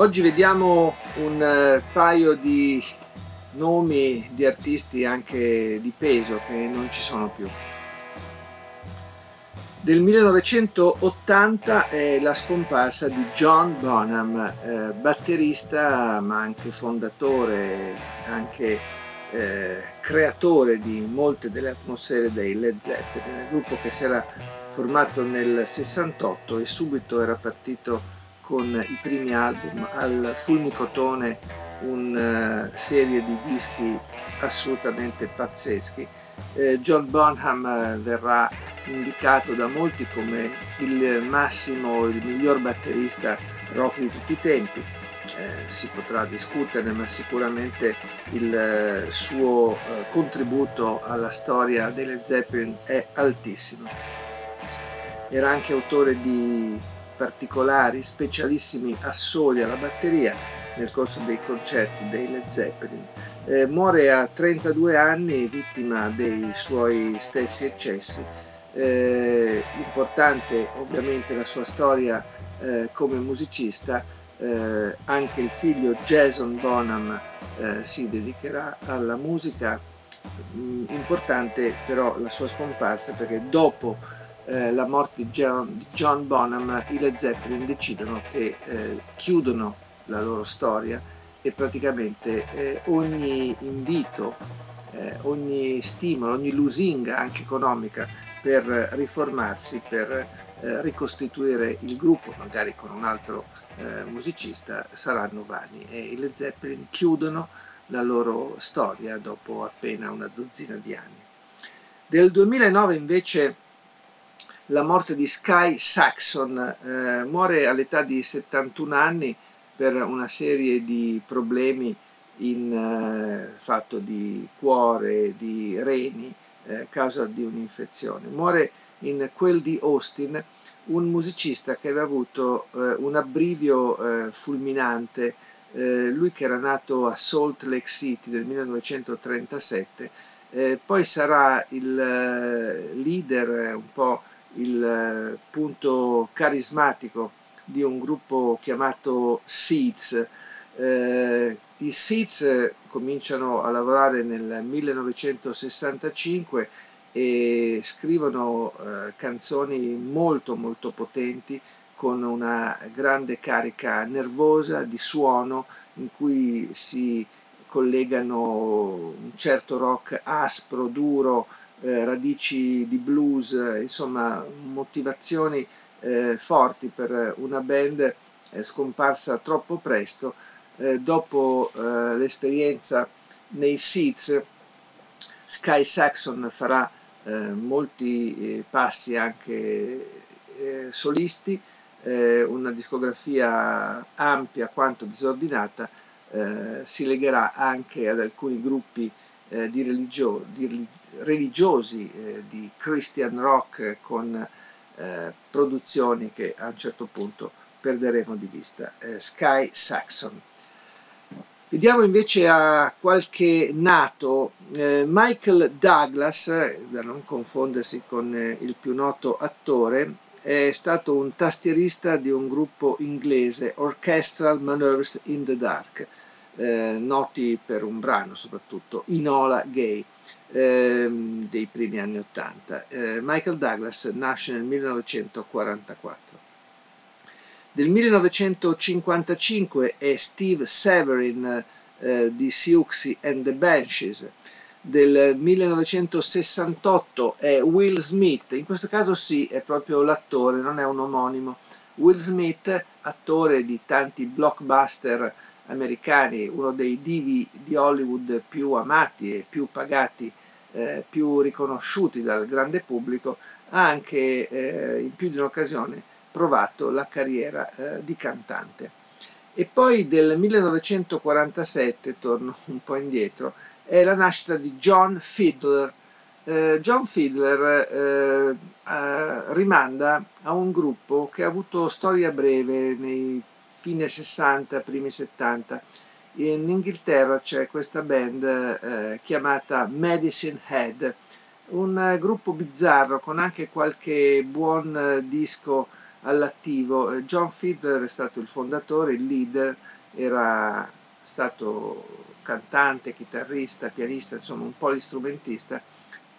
Oggi vediamo un eh, paio di nomi di artisti anche di peso che non ci sono più. Del 1980 è la scomparsa di John Bonham, eh, batterista ma anche fondatore, anche eh, creatore di molte delle atmosfere dei Led Zeppelin, gruppo che si era formato nel 68 e subito era partito con i primi album al fulmicotone una uh, serie di dischi assolutamente pazzeschi. Eh, John Bonham eh, verrà indicato da molti come il massimo, il miglior batterista rock di tutti i tempi. Eh, si potrà discuterne, ma sicuramente il eh, suo eh, contributo alla storia delle Zeppelin è altissimo. Era anche autore di particolari, specialissimi assoli alla batteria nel corso dei concerti dei Led Zeppelin. Eh, muore a 32 anni vittima dei suoi stessi eccessi. Eh, importante ovviamente la sua storia eh, come musicista, eh, anche il figlio Jason Bonham eh, si dedicherà alla musica. Mm, importante però la sua scomparsa perché dopo eh, la morte di John, Bonham, i Led Zeppelin decidono che eh, chiudono la loro storia e praticamente eh, ogni invito, eh, ogni stimolo, ogni lusinga anche economica per riformarsi, per eh, ricostituire il gruppo, magari con un altro eh, musicista, saranno vani e i Led Zeppelin chiudono la loro storia dopo appena una dozzina di anni. Del 2009 invece la morte di Sky Saxon. Eh, muore all'età di 71 anni per una serie di problemi in eh, fatto di cuore, di reni, eh, causa di un'infezione. Muore in quel di Austin un musicista che aveva avuto eh, un abbrivio eh, fulminante, eh, lui che era nato a Salt Lake City nel 1937, eh, poi sarà il leader un po' il eh, punto carismatico di un gruppo chiamato Seeds. Eh, I Seeds cominciano a lavorare nel 1965 e scrivono eh, canzoni molto molto potenti con una grande carica nervosa di suono in cui si collegano un certo rock aspro, duro, eh, radici di blues, insomma motivazioni eh, forti per una band eh, scomparsa troppo presto. Eh, dopo eh, l'esperienza nei Seeds, Sky Saxon farà molti passi anche solisti, una discografia ampia quanto disordinata, si legherà anche ad alcuni gruppi di, religio- di, religiosi eh, di Christian rock con eh, produzioni che a un certo punto perderemo di vista. Eh, Sky Saxon. Vediamo invece a qualche nato, eh, Michael Douglas, da non confondersi con il più noto attore, è stato un tastierista di un gruppo inglese, Orchestral Manoeuvres in the Dark, eh, noti per un brano soprattutto, Inola Gay ehm, dei primi anni Ottanta. Eh, Michael Douglas nasce nel 1944. Del 1955 è Steve Severin eh, di Siouxsie and the Banshees. Del 1968 è Will Smith, in questo caso sì, è proprio l'attore, non è un omonimo. Will Smith, attore di tanti blockbuster americani, uno dei divi di Hollywood più amati e più pagati, eh, più riconosciuti dal grande pubblico, ha anche eh, in più di un'occasione provato la carriera eh, di cantante. E poi del 1947, torno un po' indietro, è la nascita di John Fiedler. Eh, John Fiedler eh, eh, rimanda a un gruppo che ha avuto storia breve nei fine 60, primi 70. In Inghilterra c'è questa band eh, chiamata Medicine Head, un gruppo bizzarro con anche qualche buon disco all'attivo. John Fiedler è stato il fondatore, il leader, era stato cantante, chitarrista, pianista, insomma un polistrumentista.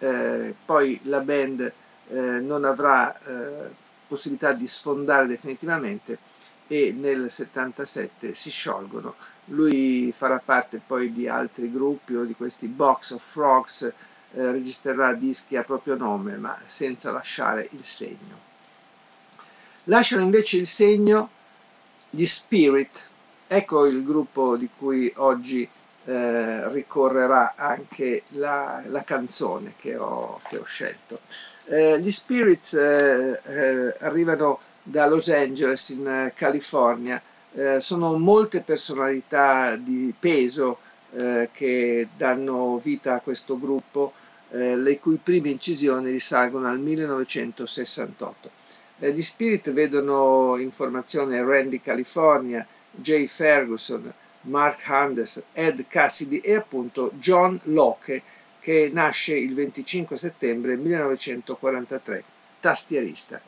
Eh, poi la band eh, non avrà eh, possibilità di sfondare definitivamente e nel 77 si sciolgono. Lui farà parte poi di altri gruppi o di questi Box of Frogs, eh, registrerà dischi a proprio nome ma senza lasciare il segno. Lasciano invece il segno gli Spirit, ecco il gruppo di cui oggi eh, ricorrerà anche la, la canzone che ho, che ho scelto. Eh, gli Spirits eh, eh arrivano da Los Angeles in eh, California, eh, sono molte personalità di peso che danno vita a questo gruppo, le cui prime incisioni risalgono al 1968. Eh, gli Spirit vedono in formazione Randy California, Jay Ferguson, Mark Handes, Ed Cassidy e appunto John Locke che nasce il 25 settembre 1943, tastierista.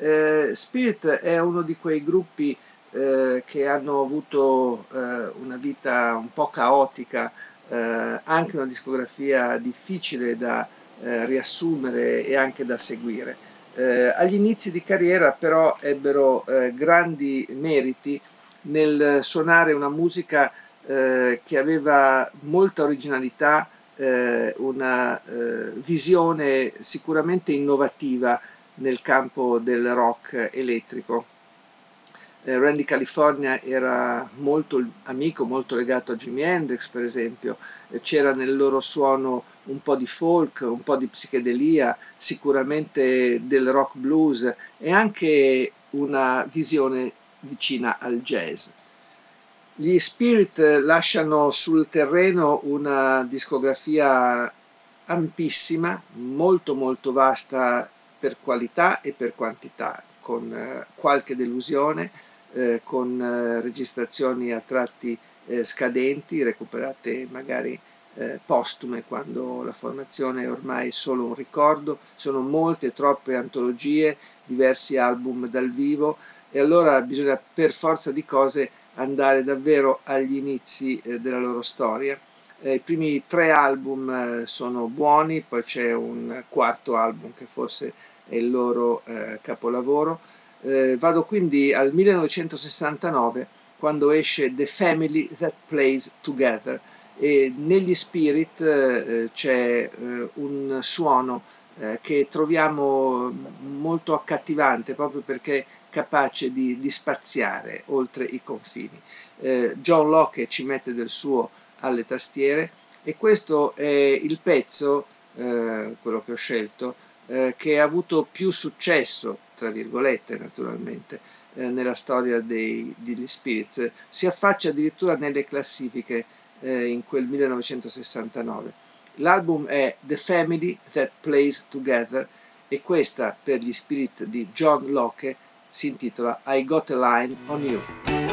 Eh, Spirit è uno di quei gruppi eh, che hanno avuto eh, una vita un po' caotica, eh, anche una discografia difficile da eh, riassumere e anche da seguire. Eh, agli inizi di carriera però ebbero grandi meriti nel suonare una musica che aveva molta originalità, una visione sicuramente innovativa nel campo del rock elettrico. Eh, Randy California era molto amico, molto legato a Jimi Hendrix per esempio, c'era nel loro suono un po' di folk, un po' di psichedelia, sicuramente del rock blues e anche una visione vicina al jazz. Gli Spirit lasciano sul terreno una discografia ampissima, molto molto vasta per qualità e per quantità, con eh, qualche delusione, eh, con eh, registrazioni a tratti eh, scadenti, recuperate magari eh, postume quando la formazione è ormai solo un ricordo, sono molte, troppe antologie, diversi album dal vivo e allora bisogna per forza di cose andare davvero agli inizi della loro storia. I primi tre album sono buoni, poi c'è un quarto album che forse è il loro eh, capolavoro. Eh, vado quindi al 1969 quando esce The Family That Plays Together, e negli Spirit eh, c'è eh, un suono eh, che troviamo molto accattivante proprio perché capace di, di spaziare oltre i confini. Eh, John Locke ci mette del suo alle tastiere e questo è il pezzo, quello che ho scelto, eh, che ha avuto più successo, tra virgolette naturalmente, nella storia dei, degli Spirits. Si affaccia addirittura nelle classifiche eh, in quel 1969. L'album è The Family That Plays Together e questa per gli spirit di John Locke si intitola I Got a Line on You.